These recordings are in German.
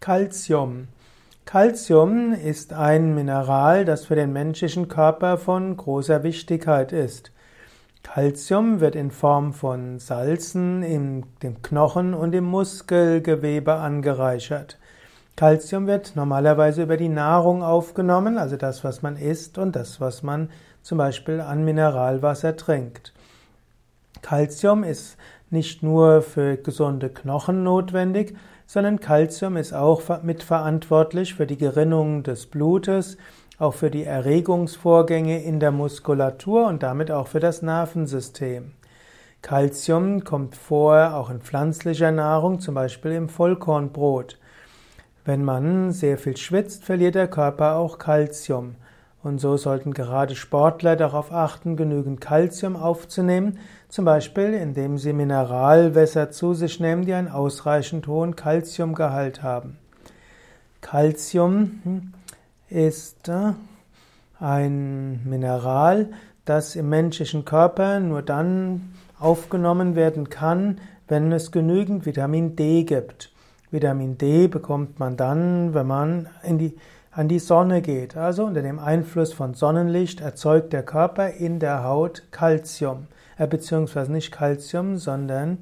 Calcium. Calcium ist ein Mineral, das für den menschlichen Körper von großer Wichtigkeit ist. Calcium wird in Form von Salzen in dem Knochen und im Muskelgewebe angereichert. Calcium wird normalerweise über die Nahrung aufgenommen, also das, was man isst und das, was man zum Beispiel an Mineralwasser trinkt. Calcium ist nicht nur für gesunde Knochen notwendig, sondern Calcium ist auch mitverantwortlich für die Gerinnung des Blutes, auch für die Erregungsvorgänge in der Muskulatur und damit auch für das Nervensystem. Calcium kommt vor auch in pflanzlicher Nahrung, zum Beispiel im Vollkornbrot. Wenn man sehr viel schwitzt, verliert der Körper auch Calcium. Und so sollten gerade Sportler darauf achten, genügend Kalzium aufzunehmen, zum Beispiel indem sie Mineralwässer zu sich nehmen, die einen ausreichend hohen Kalziumgehalt haben. Calcium hm, ist äh, ein Mineral, das im menschlichen Körper nur dann aufgenommen werden kann, wenn es genügend Vitamin D gibt. Vitamin D bekommt man dann, wenn man in die an die Sonne geht. Also unter dem Einfluss von Sonnenlicht erzeugt der Körper in der Haut Calcium, äh, beziehungsweise nicht Calcium, sondern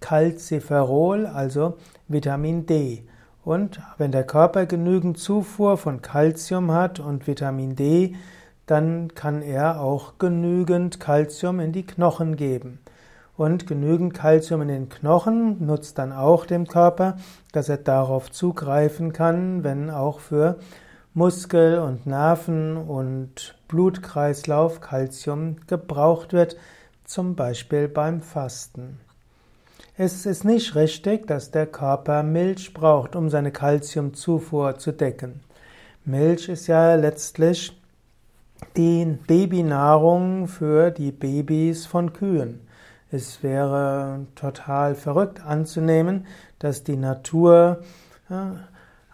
Calciferol, also Vitamin D. Und wenn der Körper genügend Zufuhr von Calcium hat und Vitamin D, dann kann er auch genügend Calcium in die Knochen geben. Und genügend Kalzium in den Knochen nutzt dann auch dem Körper, dass er darauf zugreifen kann, wenn auch für Muskel und Nerven und Blutkreislauf Calcium gebraucht wird, zum Beispiel beim Fasten. Es ist nicht richtig, dass der Körper Milch braucht, um seine Calciumzufuhr zu decken. Milch ist ja letztlich die Babynahrung für die Babys von Kühen. Es wäre total verrückt anzunehmen, dass die Natur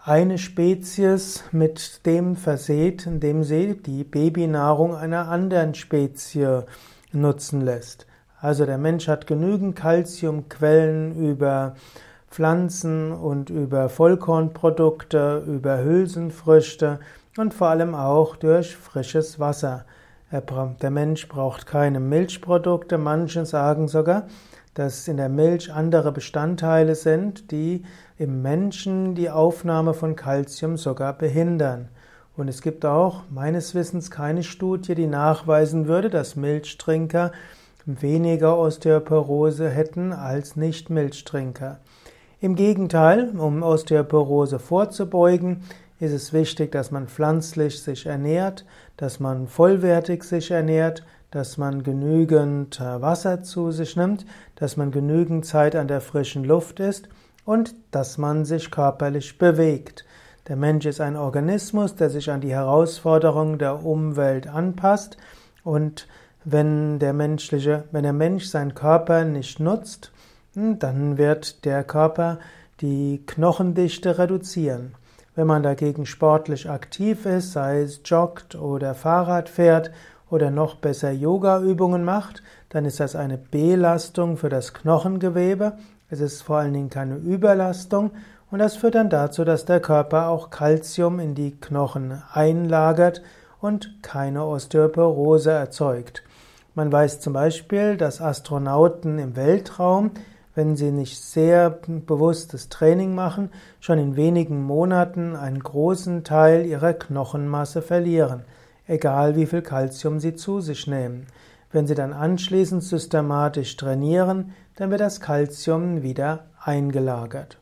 eine Spezies mit dem verseht, indem sie die Babynahrung einer anderen Spezie nutzen lässt. Also der Mensch hat genügend Kalziumquellen über Pflanzen und über Vollkornprodukte, über Hülsenfrüchte und vor allem auch durch frisches Wasser. Der Mensch braucht keine Milchprodukte. Manche sagen sogar, dass in der Milch andere Bestandteile sind, die im Menschen die Aufnahme von Kalzium sogar behindern. Und es gibt auch meines Wissens keine Studie, die nachweisen würde, dass Milchtrinker weniger Osteoporose hätten als Nicht-Milchtrinker. Im Gegenteil, um Osteoporose vorzubeugen, ist es wichtig, dass man pflanzlich sich ernährt, dass man vollwertig sich ernährt, dass man genügend äh, Wasser zu sich nimmt, dass man genügend Zeit an der frischen Luft ist und dass man sich körperlich bewegt. Der Mensch ist ein Organismus, der sich an die Herausforderungen der Umwelt anpasst und wenn der menschliche, wenn der Mensch seinen Körper nicht nutzt, hm, dann wird der Körper die Knochendichte reduzieren. Wenn man dagegen sportlich aktiv ist, sei es joggt oder Fahrrad fährt oder noch besser Yoga-Übungen macht, dann ist das eine Belastung für das Knochengewebe. Es ist vor allen Dingen keine Überlastung und das führt dann dazu, dass der Körper auch Kalzium in die Knochen einlagert und keine Osteoporose erzeugt. Man weiß zum Beispiel, dass Astronauten im Weltraum, wenn sie nicht sehr bewusstes Training machen, schon in wenigen Monaten einen großen Teil ihrer Knochenmasse verlieren egal wie viel Kalzium sie zu sich nehmen. Wenn sie dann anschließend systematisch trainieren, dann wird das Kalzium wieder eingelagert.